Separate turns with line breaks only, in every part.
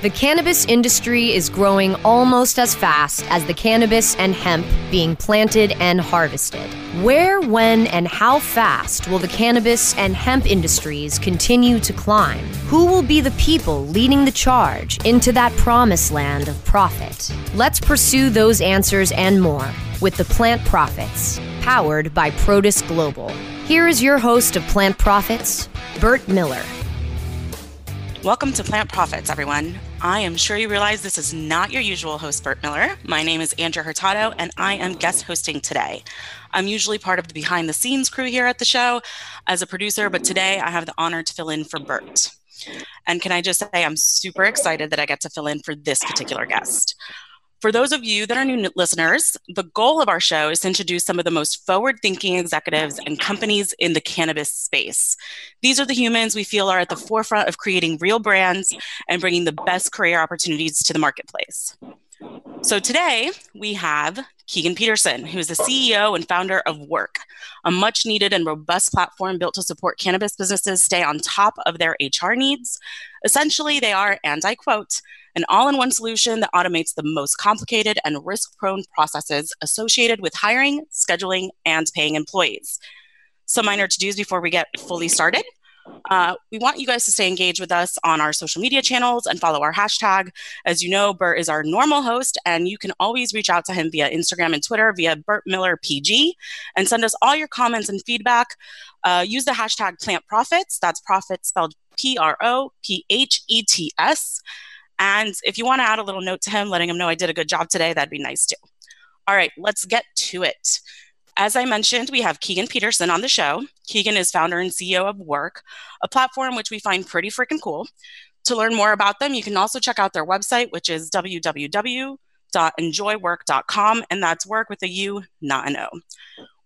The cannabis industry is growing almost as fast as the cannabis and hemp being planted and harvested. Where, when, and how fast will the cannabis and hemp industries continue to climb? Who will be the people leading the charge into that promised land of profit? Let's pursue those answers and more with the Plant Prophets, powered by Protis Global. Here is your host of Plant Prophets, Burt Miller.
Welcome to Plant Prophets, everyone. I am sure you realize this is not your usual host, Burt Miller. My name is Andrea Hurtado, and I am guest hosting today. I'm usually part of the behind the scenes crew here at the show as a producer, but today I have the honor to fill in for Burt. And can I just say, I'm super excited that I get to fill in for this particular guest. For those of you that are new listeners, the goal of our show is to introduce some of the most forward thinking executives and companies in the cannabis space. These are the humans we feel are at the forefront of creating real brands and bringing the best career opportunities to the marketplace. So today we have Keegan Peterson, who is the CEO and founder of Wurk, a much needed and robust platform built to support cannabis businesses stay on top of their HR needs. Essentially, they are, and I quote, an all in one solution that automates the most complicated and risk prone processes associated with hiring, scheduling, and paying employees. Some minor to dos before we get fully started. Uh, we want you guys to stay engaged with us on our social media channels and follow our hashtag. As you know, Burt is our normal host, and you can always reach out to him via Instagram and Twitter via Burt Miller PG and send us all your comments and feedback. Uh, use the hashtag Plant Prophets. That's prophets spelled P R O P H E T S. And if you want to add a little note to him, letting him know I did a good job today, that'd be nice too. All right, let's get to it. As I mentioned, we have Keegan Peterson on the show. Keegan is founder and CEO of Wurk, a platform which we find pretty freaking cool. To learn more about them, you can also check out their website, which is www.enjoywurk.com, and that's work with a U, not an O.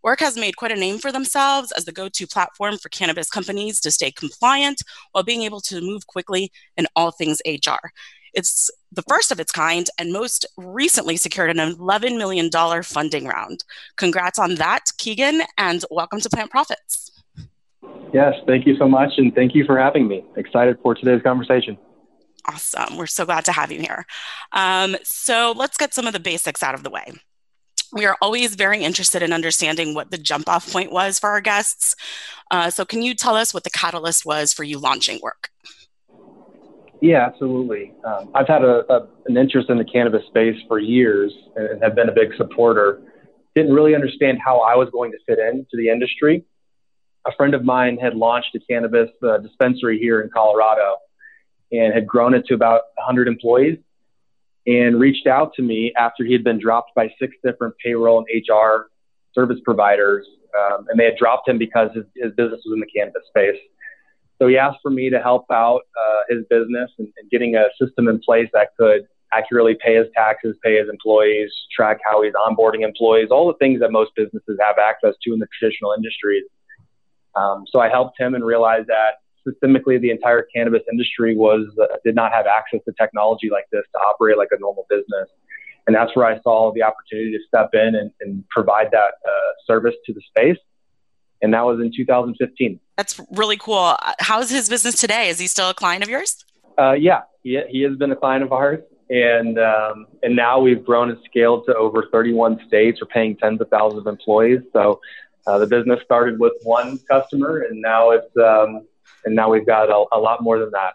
Wurk has made quite a name for themselves as the go to platform for cannabis companies to stay compliant while being able to move quickly in all things HR. It's the first of its kind and most recently secured an $11 million funding round. Congrats on that, Keegan, and welcome to Plant Prophets.
Yes, thank you so much, and thank you for having me. Excited for today's conversation.
Awesome. We're so glad to have you here. Um, so let's get some of the basics out of the way. We are always very interested in understanding what the jump off point was for our guests. Uh, so, can you tell us what the catalyst was for you launching Wurk?
Yeah, absolutely. Um, I've had a, a, an interest in the cannabis space for years and have been a big supporter. Didn't really understand how I was going to fit into the industry. A friend of mine had launched a cannabis uh, dispensary here in Colorado and had grown it to about 100 employees and reached out to me after he had been dropped by six different payroll and HR service providers. Um, and they had dropped him because his, his business was in the cannabis space. So he asked for me to help out uh, his business and, and, getting a system in place that could accurately pay his taxes, pay his employees, track how he's onboarding employees, all the things that most businesses have access to in the traditional industries. Um, so I helped him and realized that systemically the entire cannabis industry was uh, did not have access to technology like this to operate like a normal business. And that's where I saw the opportunity to step in and, and provide that uh, service to the space and that was in 2015.
That's really cool. How's his business today? Is he still a client of yours?
Uh, yeah, he, he has been a client of ours, and um, and now we've grown and scaled to over 31 states. We're paying tens of thousands of employees. So uh, the business started with one customer, and now it's um, and now we've got a, a lot more than that.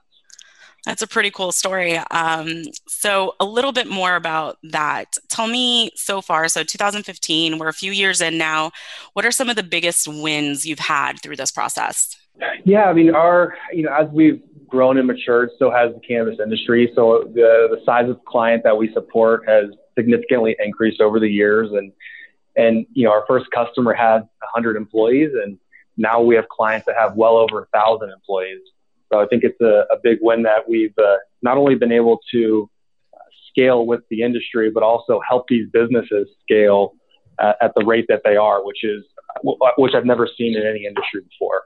That's a pretty cool story. Um, so, a little bit more about that. Tell me so far. So, 2015, we're a few years in now. What are some of the biggest wins you've had through this process?
Yeah, I mean, our, you know, as we've grown and matured, so has the cannabis industry. So, the, the size of client that we support has significantly increased over the years. And, and, you know, our first customer had 100 employees, and now we have clients that have well over 1,000 employees. So I think it's a, a big win that we've uh, not only been able to uh, scale with the industry, but also help these businesses scale uh, at the rate that they are, which is which I've never seen in any industry before.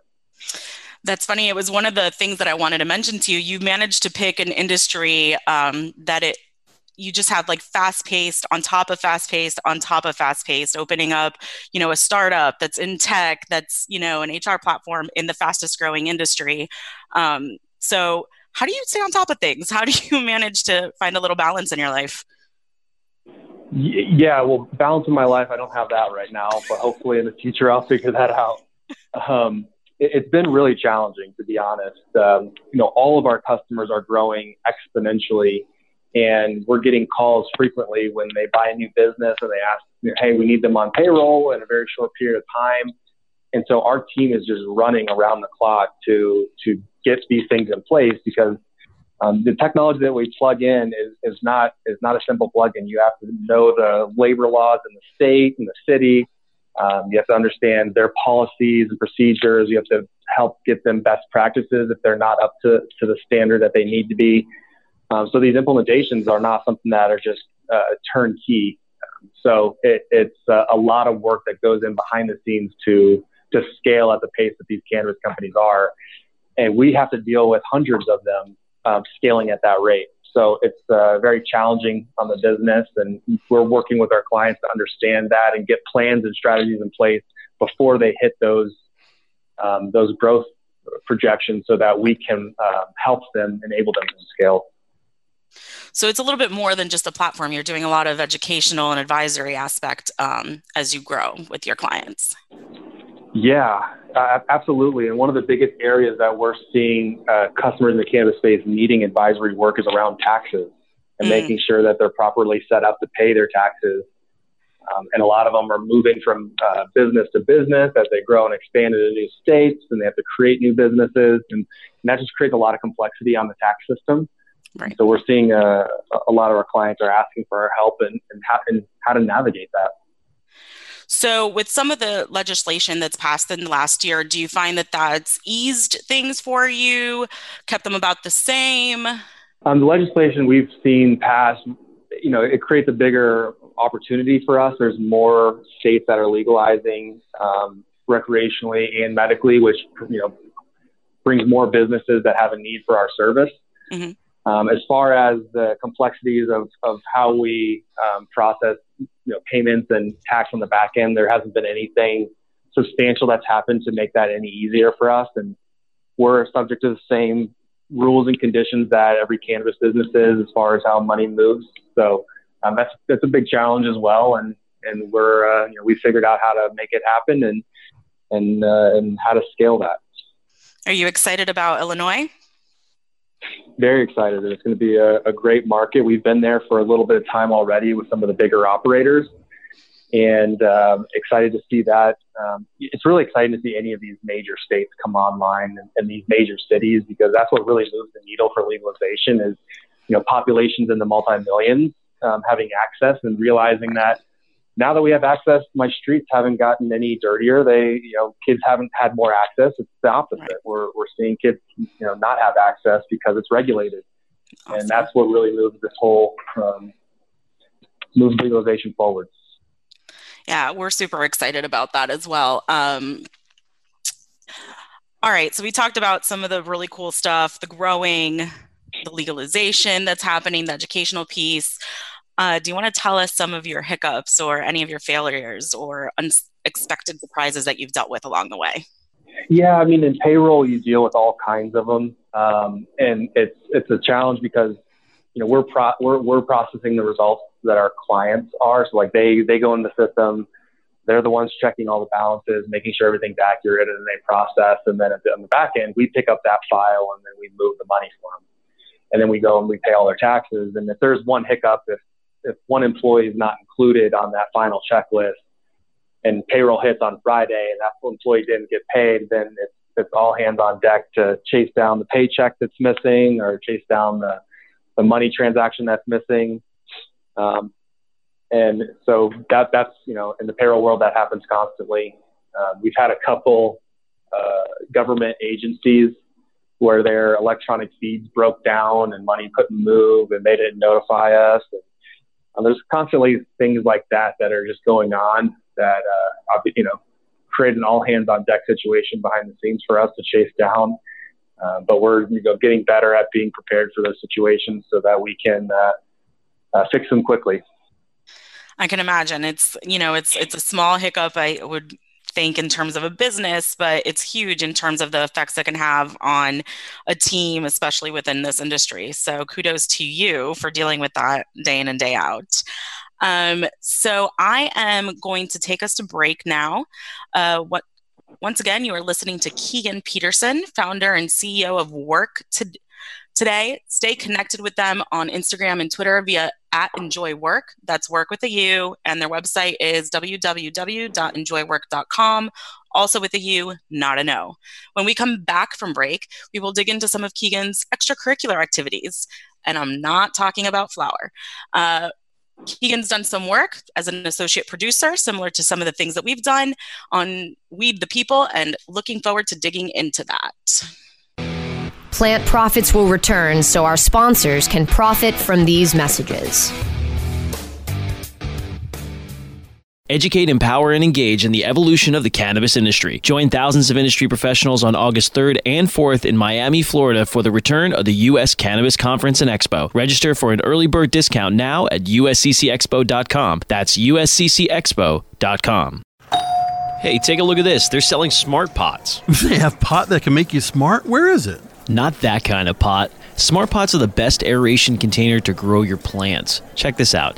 That's funny. It was one of the things that I wanted to mention to you. You managed to pick an industry um, that it you just have like fast paced on top of fast paced on top of fast paced opening up you know a startup that's in tech that's you know an hr platform in the fastest growing industry um, so How do you stay on top of things? How do you manage to find a little balance in your life?
Yeah, well, balance in my life, I don't have that right now, but hopefully in the future I'll figure that out. Um, it, has been really challenging, to be honest. Um, you know, all of our customers are growing exponentially, and we're getting calls frequently when they buy a new business and they ask, "Hey, we need them on payroll in a very short period of time." And so our team is just running around the clock to to get these things in place because um, the technology that we plug in is, is not is not a simple plug-in. You have to know the labor laws in the state and the city. Um, you have to understand their policies and procedures. You have to help get them best practices if they're not up to, to the standard that they need to be. Um, so these implementations are not something that are just uh, turnkey. So it, it's uh, a lot of work that goes in behind the scenes to to scale at the pace that these cannabis companies are, and we have to deal with hundreds of them um, scaling at that rate. So it's uh, very challenging on the business, and we're working with our clients to understand that and get plans and strategies in place before they hit those um, those growth projections, so that we can uh, help them, enable them to scale.
So it's a little bit more than just a platform. You're doing a lot of educational and advisory aspect um, as you grow with your clients.
Yeah, uh, absolutely. And one of the biggest areas that we're seeing uh, customers in the cannabis space needing advisory work is around taxes and mm. making sure that they're properly set up to pay their taxes. Um, and a lot of them are moving from uh, business to business as they grow and expand into new states, and they have to create new businesses, and, and that just creates a lot of complexity on the tax system. Right. So we're seeing uh, a lot of our clients are asking for our help and, and, how, and how to navigate that.
So, with some of the legislation that's passed in the last year, do you find that that's eased things for you, kept them about the same?
Um, the legislation we've seen pass, you know, it creates a bigger opportunity for us. There's more states that are legalizing um, recreationally and medically, which you know brings more businesses that have a need for our service. Mm-hmm. Um, as far as the complexities of, of how we um, process you know, payments and tax on the back end, there hasn't been anything substantial that's happened to make that any easier for us. And we're subject to the same rules and conditions that every cannabis business is as far as how money moves. So um, that's that's a big challenge as well. And and we're uh, you know we figured out how to make it happen and and uh, and how to scale that.
Are you excited about Illinois?
Very excited. It's going to be a, a, great market. We've been there for a little bit of time already with some of the bigger operators, and um, excited to see that. Um, it's really exciting to see any of these major states come online and, and these major cities because that's what really moves the needle for legalization. Is you know populations in the multi millions um, having access and realizing that now that we have access, my streets haven't gotten any dirtier. They, you know, kids haven't had more access. It's the opposite. Right. We're, we're seeing kids, you know, not have access because it's regulated. Awesome. And that's what really moves this whole, um, moves legalization forward.
Yeah, we're super excited about that as well. Um, all right, so we talked about some of the really cool stuff, the growing, the legalization that's happening, the educational piece. Uh, do you want to tell us some of your hiccups or any of your failures or unexpected surprises that you've dealt with along the way?
Yeah, I mean, in payroll, you deal with all kinds of them, um, and it's it's a challenge because you know we're pro- we're we're processing the results that our clients are. So like they they go in the system, they're the ones checking all the balances, making sure everything's accurate, and then they process. And then the, on the back end, we pick up that file and then we move the money for them, and then we go and we pay all their taxes. And if there's one hiccup, if if one employee is not included on that final checklist and payroll hits on Friday and that employee didn't get paid, then it's, it's all hands on deck to chase down the paycheck that's missing or chase down the, the money transaction that's missing. Um, and so that that's you know in the payroll world that happens constantly. Um, we've had a couple uh, government agencies where their electronic feeds broke down and money couldn't move and they didn't notify us. And um, there's constantly things like that that are just going on that uh, you know create an all hands on deck situation behind the scenes for us to chase down. Uh, but we're you know getting better at being prepared for those situations so that we can uh, uh, fix them quickly.
I can imagine it's you know it's it's a small hiccup. I would think in terms of a business, but it's huge in terms of the effects it can have on a team, especially within this industry. So kudos to you for dealing with that day in and day out. Um, so I am going to take us to break now. Uh, what once again, you are listening to Keegan Peterson, founder and CEO of Wurk to, Today. Stay connected with them on Instagram and Twitter via at Enjoy Wurk. That's work with a U, and their website is www.enjoywurk.com. Also with a U, not a no. When we come back from break, we will dig into some of Keegan's extracurricular activities, and I'm not talking about flour. Uh, Keegan's done some work as an associate producer, similar to some of the things that we've done on Weed the People, and looking forward to digging into that.
Plant Prophets will return so our sponsors can profit from these messages.
Educate, empower, and engage in the evolution of the cannabis industry. Join thousands of industry professionals on August 3rd and 4th in Miami, Florida for the return of the U.S. Cannabis Conference and Expo. Register for an early bird discount now at usccexpo.com. That's usccexpo.com. Hey, take a look at this. They're selling smart pots.
They have pot that can make you smart? Where is it?
Not that kind of pot. Smart pots are the best aeration container to grow your plants. Check this out.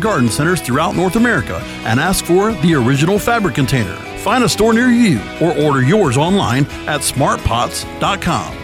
garden centers throughout North America and ask for the original fabric container. Find a store near you or order yours online at smartpots.com.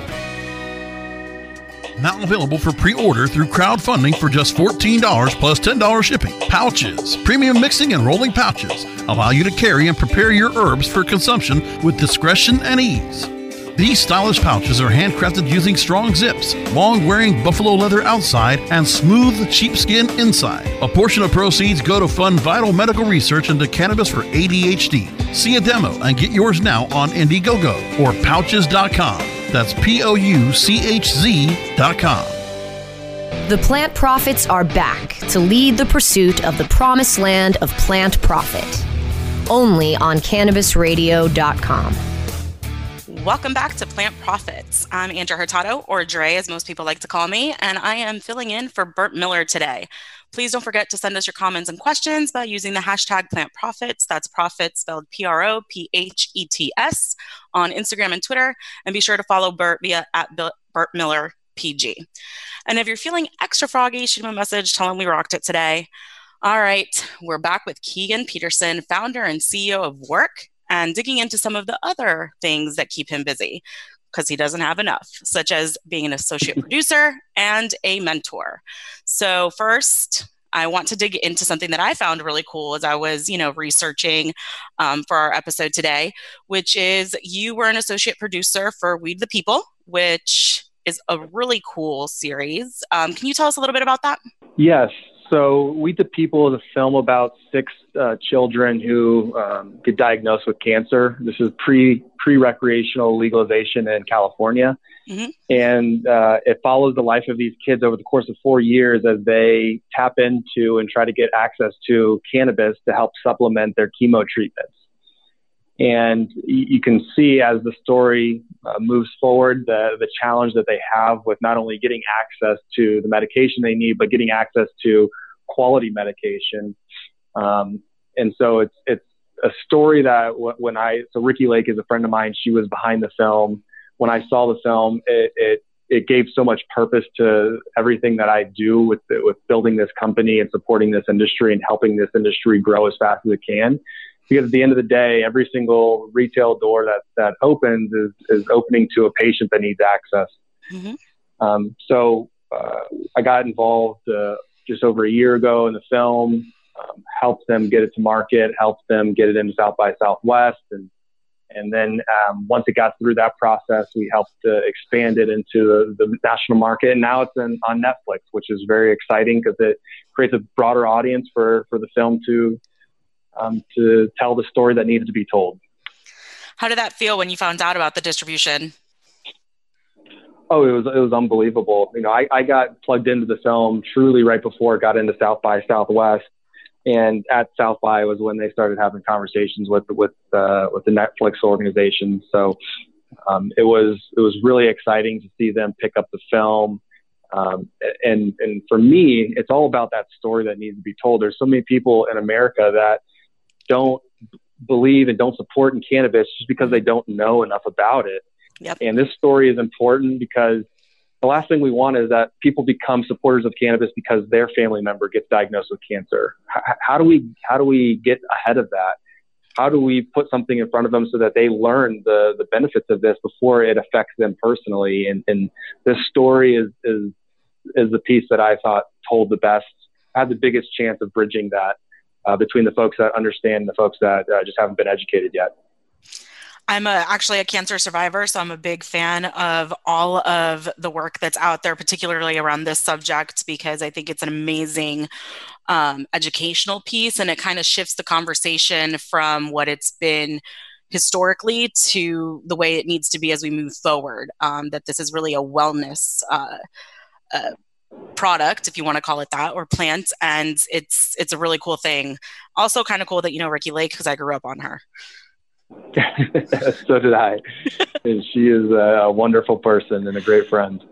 Now available for pre order through crowdfunding for just $14 plus $10 shipping. Pouches, premium mixing and rolling pouches, allow you to carry and prepare your herbs for consumption with discretion and ease. These stylish pouches are handcrafted using strong zips, long wearing buffalo leather outside, and smooth sheepskin inside. A portion of proceeds go to fund vital medical research into cannabis for ADHD. See a demo and get yours now on Indiegogo or pouches.com. That's P O U C H Z.com.
The Plant Prophets are back to lead the pursuit of the promised land of plant profit. Only on cannabisradio.com.
Welcome back to Plant Prophets. I'm Andrea Hurtado, or Dre, as most people like to call me, and I am filling in for Burt Miller today. Please don't forget to send us your comments and questions by using the hashtag Plant Prophets. That's prophets spelled P R O P H E T S on Instagram and Twitter. And be sure to follow Burt via at Burt Miller PG. And if you're feeling extra froggy, shoot him a message, tell him we rocked it today. All right, we're back with Keegan Peterson, founder and CEO of Work, and digging into some of the other things that keep him busy because he doesn't have enough, such as being an associate producer and a mentor. So, first, I want to dig into something that I found really cool as I was, you know, researching um, for our episode today, which is you were an associate producer for Weed the People, which is a really cool series. Um, can you tell us a little bit about that?
Yes. So, Weed the People is a film about six uh, children who um, get diagnosed with cancer. This is pre pre recreational legalization in California, mm-hmm. and uh, it follows the life of these kids over the course of four years as they tap into and try to get access to cannabis to help supplement their chemo treatments. And you can see as the story uh, moves forward the, the challenge that they have with not only getting access to the medication they need, but getting access to quality medication. Um, and so it's it's a story that when I so Ricki Lake is a friend of mine. She was behind the film. When I saw the film, it it, it gave so much purpose to everything that I do with with building this company and supporting this industry and helping this industry grow as fast as it can. Because at the end of the day, every single retail door that that opens is is opening to a patient that needs access. Mm-hmm. Um, so uh, I got involved uh, just over a year ago in the film um, helped them get it to market, helped them get it into South by Southwest, and and then um, once it got through that process, we helped to expand it into the, the national market, and now it's in, on Netflix, which is very exciting because it creates a broader audience for for the film to um, to tell the story that needed to be told.
How did that feel when you found out about the distribution?
Oh, it was it was unbelievable. You know, I, I got plugged into the film truly right before it got into South by Southwest, and at South by was when they started having conversations with with uh, with the Netflix organization. So um, it was it was really exciting to see them pick up the film. Um, and and for me, it's all about that story that needs to be told. There's so many people in America that don't believe and don't support in cannabis just because they don't know enough about it.
Yep.
And this story is important because the last thing we want is that people become supporters of cannabis because their family member gets diagnosed with cancer. H- how do we how do we get ahead of that? How do we put something in front of them so that they learn the the benefits of this before it affects them personally? And, and this story is is is the piece that I thought told the best, had the biggest chance of bridging that uh, between the folks that understand and the folks that uh, just haven't been educated yet.
I'm a, actually a cancer survivor, so I'm a big fan of all of the work that's out there, particularly around this subject, because I think it's an amazing um, educational piece and it kind of shifts the conversation from what it's been historically to the way it needs to be as we move forward. Um, that this is really a wellness. Uh, uh, product if you want to call it that or plant and it's it's a really cool thing also kind of cool that you know Ricki Lake because i grew up on her
so did I. and she is a wonderful person and a great friend.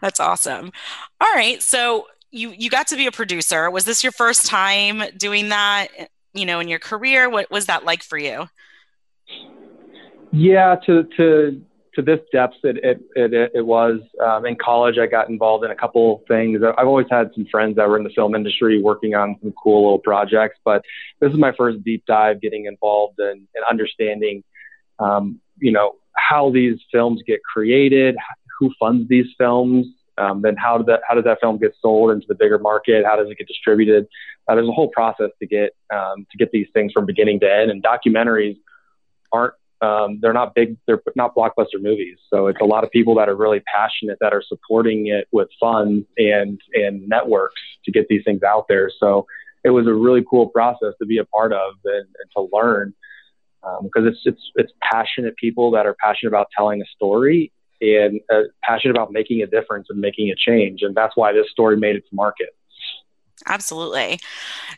That's awesome. All right. So you you got to be a producer. Was this your first time doing that, you know, in your career? What was that like for you?
Yeah, to to to this depth, it it it, it was. Um, in college, I got involved in a couple things. I've always had some friends that were in the film industry working on some cool little projects, but this is my first deep dive getting involved in, in understanding, um, you know, how these films get created, who funds these films, um, then how does that how does that film get sold into the bigger market? How does it get distributed? Uh, there's a whole process to get um, to get these things from beginning to end, and documentaries aren't um, they're not big, they're not blockbuster movies. So it's a lot of people that are really passionate that are supporting it with funds and and networks to get these things out there. So it was a really cool process to be a part of and, and to learn because um, it's it's it's passionate people that are passionate about telling a story and uh, passionate about making a difference and making a change. And that's why this story made its market.
Absolutely.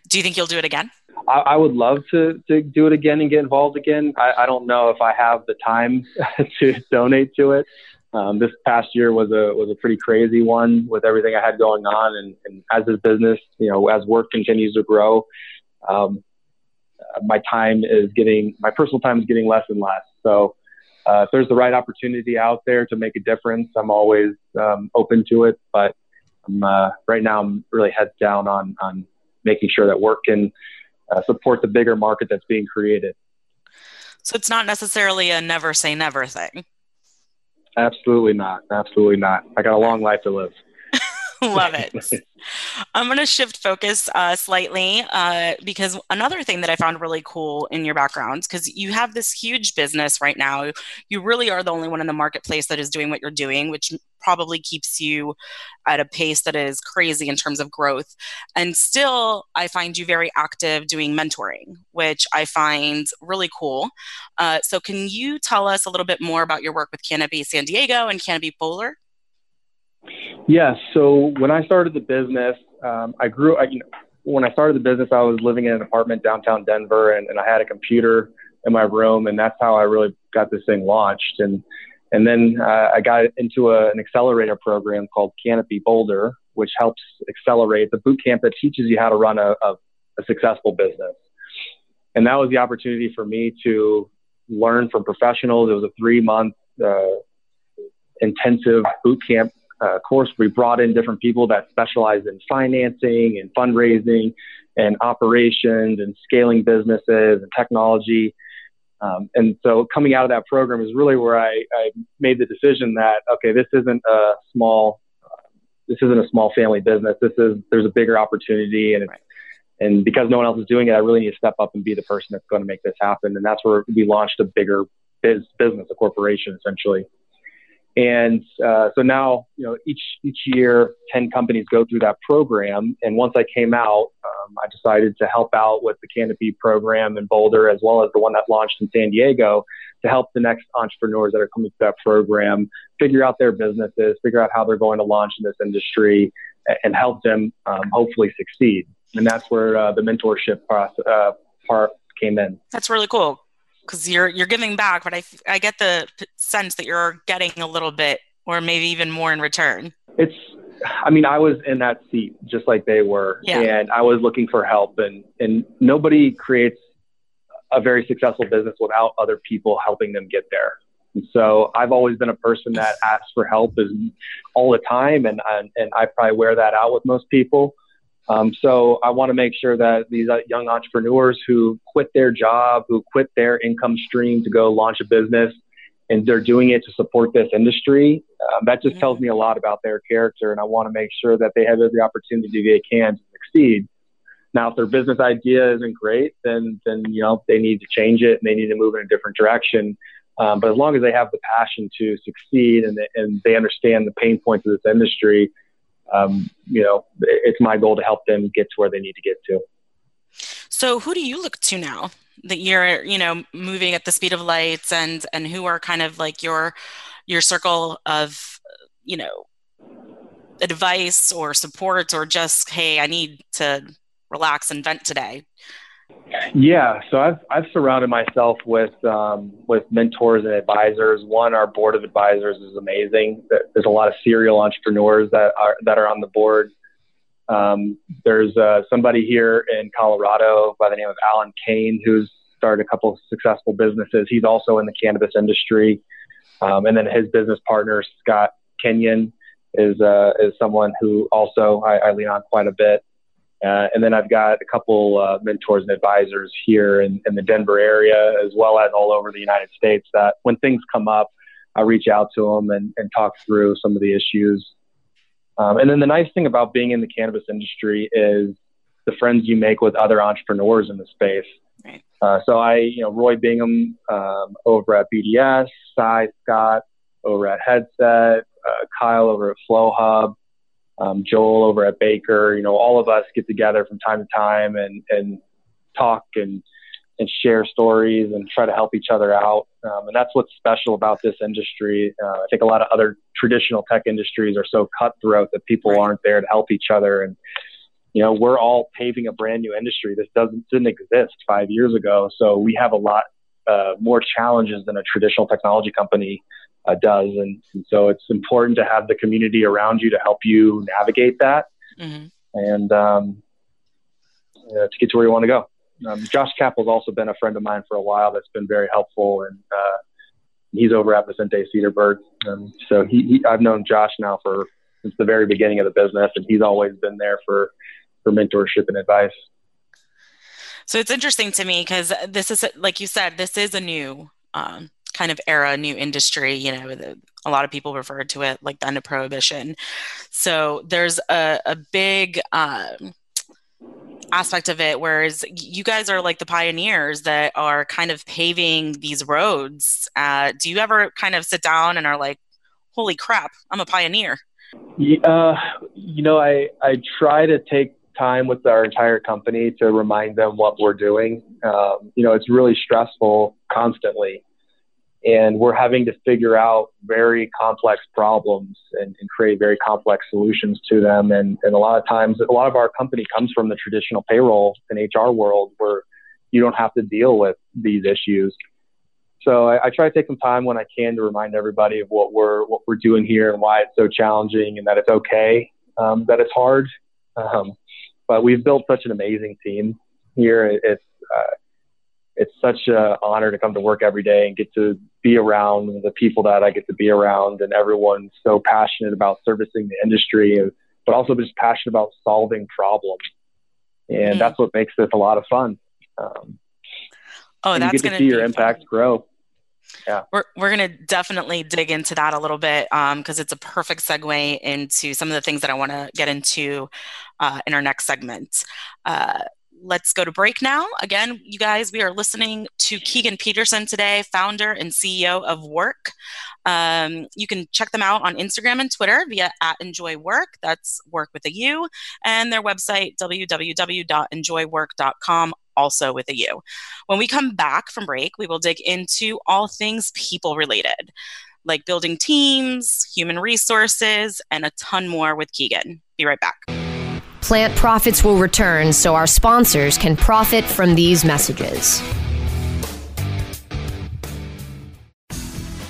Do you think you'll do it again?
I, I would love to, to do it again and get involved again. I, I don't know if I have the time to donate to it. Um, this past year was a was a pretty crazy one with everything I had going on, and, and as this business, you know, as Wurk continues to grow, um, my time is getting my personal time is getting less and less. So, uh, if there's the right opportunity out there to make a difference, I'm always um, open to it. But uh, right now, I'm really heads down on on making sure that Wurk can uh, support the bigger market that's being created.
So it's not necessarily a never say never thing.
Absolutely not. Absolutely not. I got a long life to live.
Love it. I'm going to shift focus uh, slightly uh, because another thing that I found really cool in your background, because you have this huge business right now. You really are the only one in the marketplace that is doing what you're doing, which probably keeps you at a pace that is crazy in terms of growth. And still, I find you very active doing mentoring, which I find really cool. Uh, so, can you tell us a little bit more about your work with Canopy San Diego and Canopy Boulder?
Yes. So when I started the business, um, I grew. I, you know, when I started the business, I was living in an apartment downtown Denver, and, and I had a computer in my room, and that's how I really got this thing launched. And and then uh, I got into a, an accelerator program called Canopy Boulder, which helps accelerate the boot camp that teaches you how to run a, a, a successful business. And that was the opportunity for me to learn from professionals. It was a three month uh, intensive boot camp uh, course, we brought in different people that specialize in financing and fundraising and operations and scaling businesses and technology. Um, and so coming out of that program is really where I, I made the decision that, okay, this isn't a small, uh, this isn't a small family business. This is, there's a bigger opportunity and, and because no one else is doing it, I really need to step up and be the person that's going to make this happen. And that's where we launched a bigger biz, business, a corporation essentially. And uh, so now, you know, each each year, ten companies go through that program. And once I came out, um, I decided to help out with the Canopy program in Boulder, as well as the one that launched in San Diego, to help the next entrepreneurs that are coming through that program figure out their businesses, figure out how they're going to launch in this industry, and help them um, hopefully succeed. And that's where uh, the mentorship process, uh, part came in.
That's really cool because you're you're giving back, but I I get the sense that you're getting a little bit or maybe even more in return.
It's I mean, I was in that seat just like they were, yeah. and I was looking for help, and and nobody creates a very successful business without other people helping them get there. And so I've always been a person that asks for help is all the time, and and, and I probably wear that out with most people. Um, so I want to make sure that these uh, young entrepreneurs who quit their job, who quit their income stream to go launch a business, and they're doing it to support this industry, um, that just tells me a lot about their character. And I want to make sure that they have every opportunity they can to succeed. Now, if their business idea isn't great, then then you know they need to change it and they need to move in a different direction. Um, but as long as they have the passion to succeed and, and they understand the pain points of this industry, um, you know, it's my goal to help them get to where they need to get to.
So, who do you look to now that you're, you know, moving at the speed of lights, and and who are kind of like your your circle of, you know, advice or support, or just hey, I need to relax and vent today?
Yeah, so I've I've surrounded myself with um, with mentors and advisors. One, our board of advisors is amazing. There's a lot of serial entrepreneurs that are that are on the board. Um, there's uh, somebody here in Colorado by the name of Alan Kane who's started a couple of successful businesses. He's also in the cannabis industry, um, and then his business partner Scott Kenyon is uh, is someone who also I, I lean on quite a bit. Uh, and then I've got a couple uh, mentors and advisors here in, in, the Denver area, as well as all over the United States, that when things come up, I reach out to them and, and talk through some of the issues. Um, and then the nice thing about being in the cannabis industry is the friends you make with other entrepreneurs in the space. Right. Uh, so I, you know, Roy Bingham um, over at BDS, Cy Scott over at Headset, uh, Kyle over at Flowhub, um, Joel over at Baker, you know, all of us get together from time to time and, and talk and, and share stories and try to help each other out. Um, and that's what's special about this industry. Uh, I think a lot of other traditional tech industries are so cutthroat that people aren't there to help each other. And, you know, we're all paving a brand new industry. This doesn't didn't exist five years ago. So we have a lot uh, more challenges than a traditional technology company uh, does. And, and, so it's important to have the community around you to help you navigate that mm-hmm. and um, to get to where you want to go. Um, Josh Kappel's also been a friend of mine for a while that's been very helpful. And uh, he's over at Vicente Sederberg. Um, so he, he, I've known Josh now for since the very beginning of the business, and he's always been there for, for mentorship and advice.
So it's interesting to me because this is, like you said, this is a new um, kind of era, new industry. You know, the, a lot of people refer to it like the end of prohibition. So there's a, a big um, aspect of it, whereas you guys are like the pioneers that are kind of paving these roads. Uh, do you ever kind of sit down and are like, "Holy crap, I'm a pioneer"?
Uh, you know, I I try to take time with our entire company to remind them what we're doing. Um, you know, it's really stressful constantly and we're having to figure out very complex problems and, and, create very complex solutions to them. And, and a lot of times, a lot of our company comes from the traditional payroll and HR world where you don't have to deal with these issues. So I, I try to take some time when I can to remind everybody of what we're what we're doing here and why it's so challenging and that it's okay um, that it's hard. Um, but we've built such an amazing team here. It's uh, it's such an honor to come to work every day and get to be around the people that I get to be around, and everyone's so passionate about servicing the industry, but also just passionate about solving problems, and mm-hmm. that's what makes this a lot of fun. Um,
oh, that's
you get to see your impact fun. grow.
Yeah, we're we're gonna definitely dig into that a little bit because um, it's a perfect segue into some of the things that I want to get into uh, in our next segment. Uh, let's go to break now. Again, you guys, we are listening to Keegan Peterson today, founder and CEO of Wurk. Um, you can check them out on Instagram and Twitter via at Enjoy Wurk. That's work with a U. And their website, www.enjoywurk.com. also with a U. When we come back from break, we will dig into all things people related, like building teams, human resources, and a ton more with Keegan. Be right back.
Plant Prophets will return so our sponsors can profit from these messages.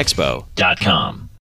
expo.com.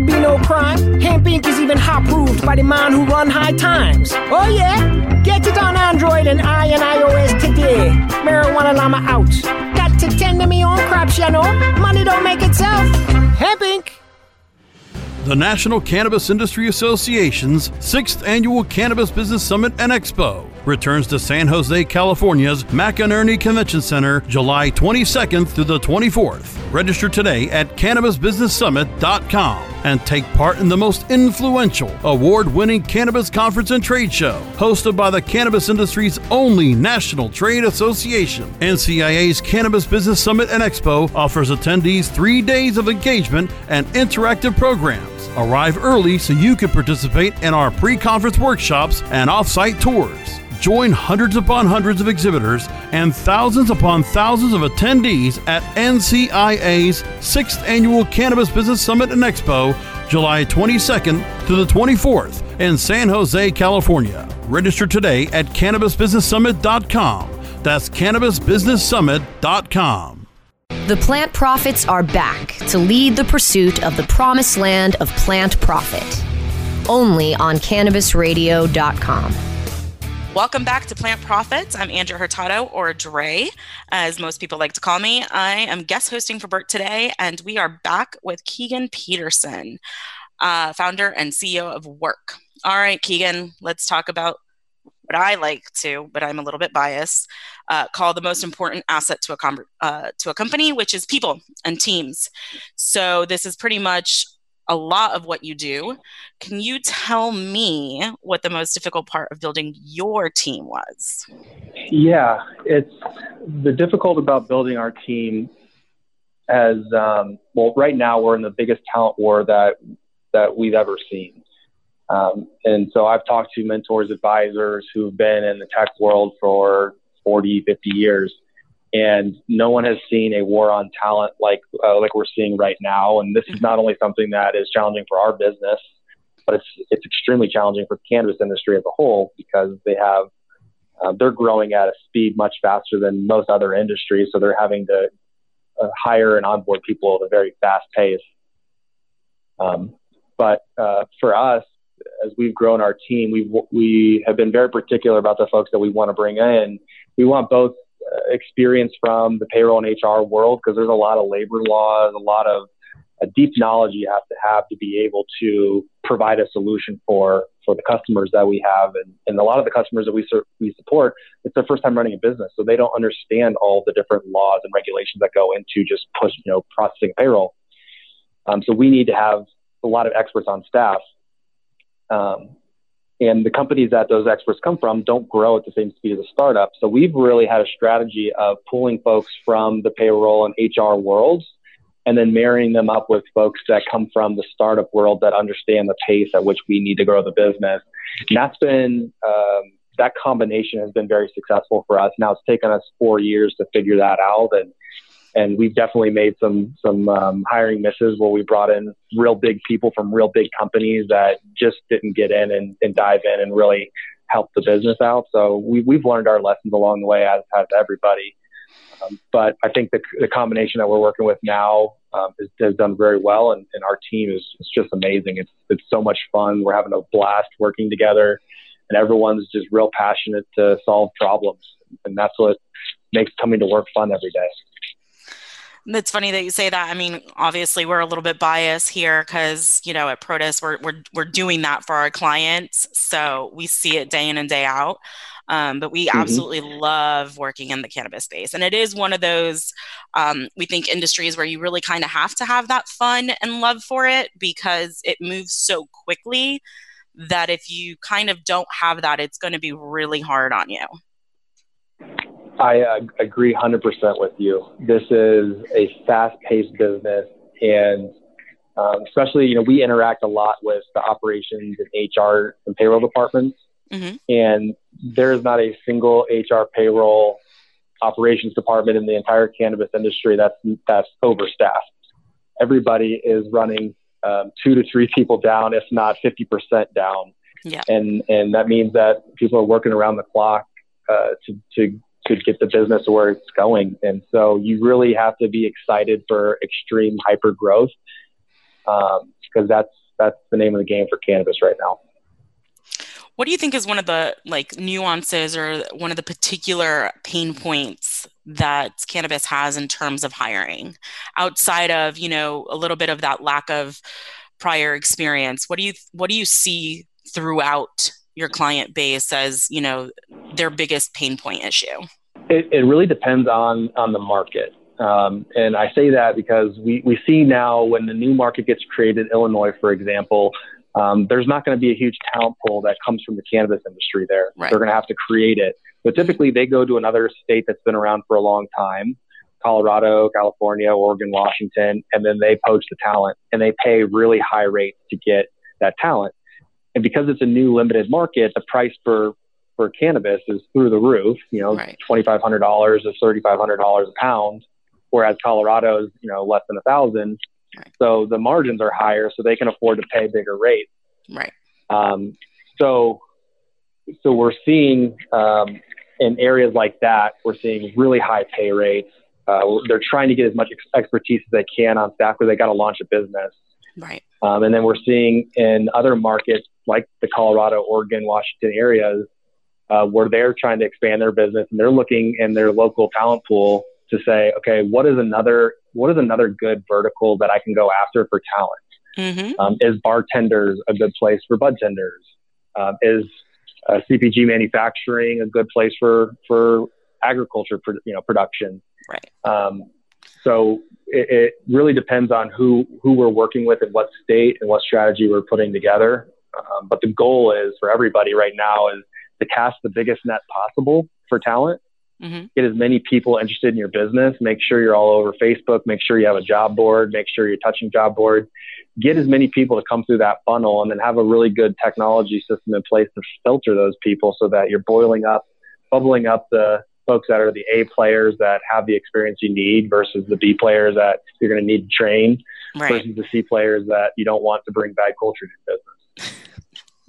should be no crime. Hemp Inc. is even hot proved by the man who run high times. Oh yeah? Get it on Android and I and iOS today. Marijuana Llama out. Got to tend to me own crops, you know. Money don't make itself. Hemp Inc.
The National Cannabis Industry Association's sixth annual Cannabis Business Summit and Expo returns to San Jose, California's McEnery Convention Center July 22nd through the 24th. Register today at CannabisBusinessSummit.com and take part in the most influential, award winning cannabis conference and trade show hosted by the cannabis industry's only national trade association. NCIA's Cannabis Business Summit and Expo offers attendees three days of engagement and interactive programs. Arrive early so you can participate in our pre conference workshops and off site tours. Join hundreds upon hundreds of exhibitors and thousands upon thousands of attendees at NCIA's 6th Annual Cannabis Business Summit and Expo, July 22nd to the 24th in San Jose, California. Register today at CannabisBusinessSummit.com. That's CannabisBusinessSummit.com.
The Plant Prophets are back to lead the pursuit of the promised land of plant profit. Only on CannabisRadio.com.
Welcome back to Plant Prophets. I'm Andrea Hurtado, or Dre, as most people like to call me. I am guest hosting for Burt today, and we are back with Keegan Peterson, uh, founder and CEO of Wurk. All right, Keegan, let's talk about what I like to, but I'm a little bit biased, uh, call the most important asset to a com- uh, to a company, which is people and teams. So this is pretty much a lot of what you do. Can you tell me what the most difficult part of building your team was?
Yeah, it's the difficult about building our team as um, well. Right now, we're in the biggest talent war that that we've ever seen. Um, and so I've talked to mentors, advisors who've been in the tech world for 40, 50 years and no one has seen a war on talent like uh, like we're seeing right now. And this is not only something that is challenging for our business, but it's it's extremely challenging for the cannabis industry as a whole because they have uh, they're growing at a speed much faster than most other industries, so they're having to uh, hire and onboard people at a very fast pace. Um, but uh, for us, as we've grown our team, we we have been very particular about the folks that we want to bring in. We want both experience from the payroll and HR world because there's a lot of labor laws, a lot of a deep knowledge you have to have to be able to provide a solution for for the customers that we have, and, and a lot of the customers that we we support, it's their first time running a business, so they don't understand all the different laws and regulations that go into just push you know processing payroll. Um, so we need to have a lot of experts on staff. Um, and the companies that those experts come from don't grow at the same speed as a startup. So we've really had a strategy of pulling folks from the payroll and HR worlds and then marrying them up with folks that come from the startup world that understand the pace at which we need to grow the business. And that's been, um, that combination has been very successful for us. Now it's taken us four years to figure that out. And and we've definitely made some some um, hiring misses where we brought in real big people from real big companies that just didn't get in and, and dive in and really help the business out. So we, we've learned our lessons along the way, as has everybody. Um, but I think the, the combination that we're working with now um, has, has, done very well, and, and our team is, is just amazing. It's it's so much fun. We're having a blast working together, and everyone's just real passionate to solve problems, and that's what makes coming to work fun every day.
It's funny that you say that. I mean, obviously, we're a little bit biased here because you know at Protus we're we're we're doing that for our clients, so we see it day in and day out. Um, but we mm-hmm. absolutely love working in the cannabis space. And it is one of those, um, we think, industries where you really kind of have to have that fun and love for it because it moves so quickly that if you kind of don't have that, it's going to be really hard on you.
I uh, agree 100% with you. This is a fast paced business. And um, especially, you know, we interact a lot with the operations and HR and payroll departments. Mm-hmm. And there is not a single HR payroll operations department in the entire cannabis industry that's that's overstaffed. Everybody is running um, two to three people down, if not 50% down.
Yeah.
And and that means that people are working around the clock uh, to to to get the business where it's going. And so you really have to be excited for extreme hyper growth because um, that's that's the name of the game for cannabis right now.
What do you think is one of the like nuances or one of the particular pain points that cannabis has in terms of hiring outside of, you know, a little bit of that lack of prior experience? What do you what do you see throughout your client base as, you know, their biggest pain point issue?
It, it really depends on on the market. Um, and I say that because we, we see now when the new market gets created, Illinois, for example, um, there's not going to be a huge talent pool that comes from the cannabis industry there. Right. They're going to have to create it. But typically, they go to another state that's been around for a long time Colorado, California, Oregon, Washington, and then they poach the talent and they pay really high rates to get that talent. And because it's a new limited market, the price for for cannabis is through the roof. You know, right. twenty five hundred dollars to thirty five hundred dollars a pound, whereas Colorado's you know less than a thousand. Right. So the margins are higher, so they can afford to pay bigger rates.
Right.
Um, so, so we're seeing um, in areas like that, we're seeing really high pay rates. Uh, they're trying to get as much ex- expertise as they can on staff because they got to launch a business.
Right.
Um, and then we're seeing in other markets like the Colorado, Oregon, Washington areas uh, where they're trying to expand their business and they're looking in their local talent pool to say, okay, what is another what is another good vertical that I can go after for talent? Mm-hmm. Um, is bartenders a good place for bud tenders? Um, is uh, CPG manufacturing a good place for for agriculture, you know, production?
Right.
Um, so it, it, really depends on who who we're working with and what state and what strategy we're putting together. Um, but the goal is for everybody right now is to cast the biggest net possible for talent Mm-hmm. Get as many people interested in your business. Make sure you're all over Facebook. Make sure you have a job board. Make sure you're touching job board. Get as many people to come through that funnel and then have a really good technology system in place to filter those people so that you're boiling up, bubbling up the folks that are the A players that have the experience you need versus the B players that you're going to need to train right. versus the C players that you don't want to bring bad culture to your business.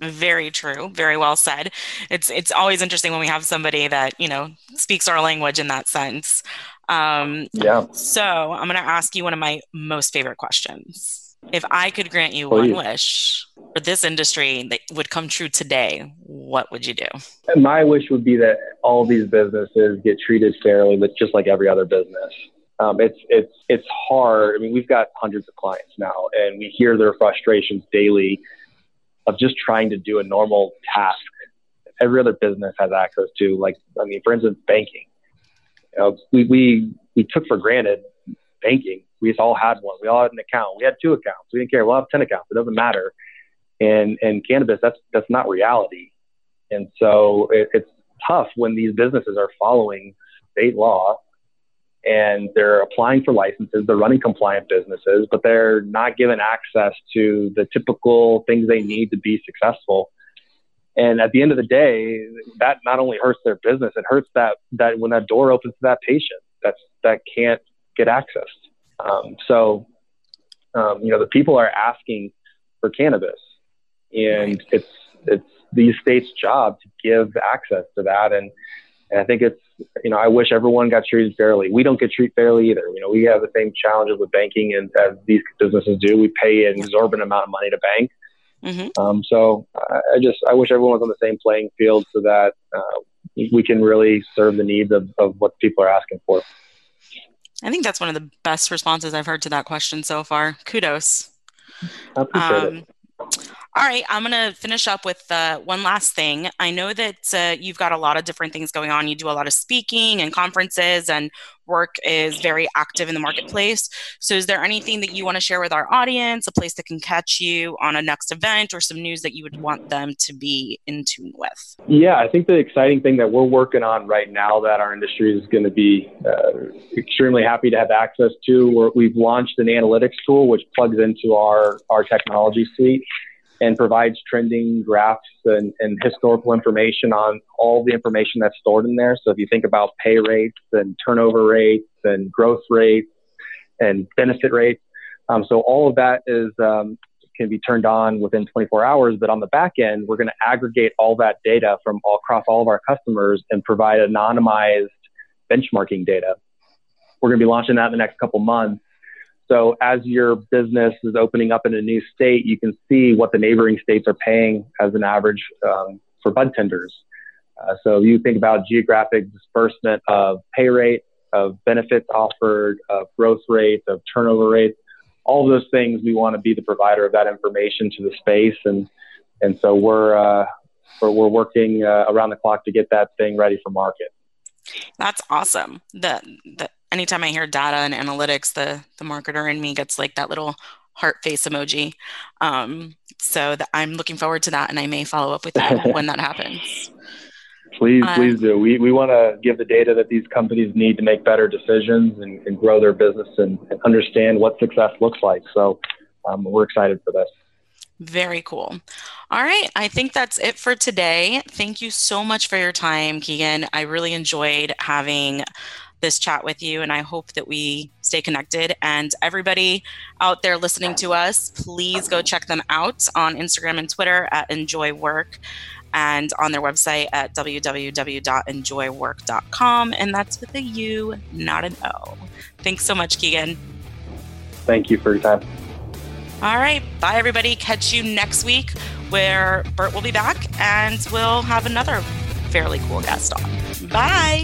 Very true. Very well said. It's it's always interesting when we have somebody that you know speaks our language in that sense. Um,
yeah.
So I'm going to ask you one of my most favorite questions. If I could grant you Please. one wish for this industry that would come true today, what would you do?
My wish would be that all these businesses get treated fairly, but just like every other business. Um, it's it's it's hard. I mean, we've got hundreds of clients now, and we hear their frustrations daily of just trying to do a normal task every other business has access to. Like, I mean, for instance, banking. You know, we, we, we took for granted banking. We all had one. We all had an account. We had two accounts. We didn't care. We'll have 10 accounts. It doesn't matter. And, and cannabis, that's, that's not reality. And so it, it's tough when these businesses are following state law and they're applying for licenses, they're running compliant businesses, but they're not given access to the typical things they need to be successful. And at the end of the day, that not only hurts their business, it hurts that that when that door opens to that patient that's that can't get access. Um, so, um, you know, the people are asking for cannabis, and it's it's these states' job to give access to that. And, and I think it's, you know, I wish everyone got treated fairly. We don't get treated fairly either. You know, we have the same challenges with banking and as these businesses do. We pay an exorbitant amount of money to bank. Mm-hmm. Um, so I just, I wish everyone was on the same playing field so that uh, we can really serve the needs of, of what people are asking for.
I think that's one of the best responses I've heard to that question so far. Kudos.
I appreciate um, it.
All right, I'm going to finish up with uh, one last thing. I know that uh, you've got a lot of different things going on. You do a lot of speaking and conferences, and Wurk is very active in the marketplace. So, is there anything that you want to share with our audience, a place that can catch you on a next event, or some news that you would want them to be in tune with?
Yeah, I think the exciting thing that we're working on right now that our industry is going to be uh, extremely happy to have access to, we've launched an analytics tool which plugs into our, our technology suite and provides trending graphs and, and, historical information on all the information that's stored in there. So if you think about pay rates and turnover rates and growth rates and benefit rates, um, so all of that is um, can be turned on within 24 hours. But on the back end, we're going to aggregate all that data from all, across all of our customers and provide anonymized benchmarking data. We're going to be launching that in the next couple months so as your business is opening up in a new state, you can see what the neighboring states are paying as an average um, for bud tenders. Uh, so you think about geographic disbursement of pay rate, of benefits offered, of growth rate, of turnover rate, all of those things. We want to be the provider of that information to the space, and and so we're uh, we're, we're, working uh, around the clock to get that thing ready for market.
That's awesome. The the anytime I hear data and analytics, the the marketer in me gets like that little heart face emoji. Um, so that I'm looking forward to that, and I may follow up with you when that happens.
Please, um, please do. We we want to give the data that these companies need to make better decisions and, and grow their business and, and, understand what success looks like. So um, we're excited for this.
Very cool. All right. I think that's it for today. Thank you so much for your time, Keegan. I really enjoyed having this chat with you, and I hope that we stay connected. And everybody out there listening to us, please go check them out on Instagram and Twitter at Enjoy Wurk and on their website at www.enjoywurk.com. And that's with a U, not an O. Thanks so much, Keegan.
Thank you for your time.
All right. Bye, everybody. Catch you next week where Burt will be back and we'll have another fairly cool guest on. Bye.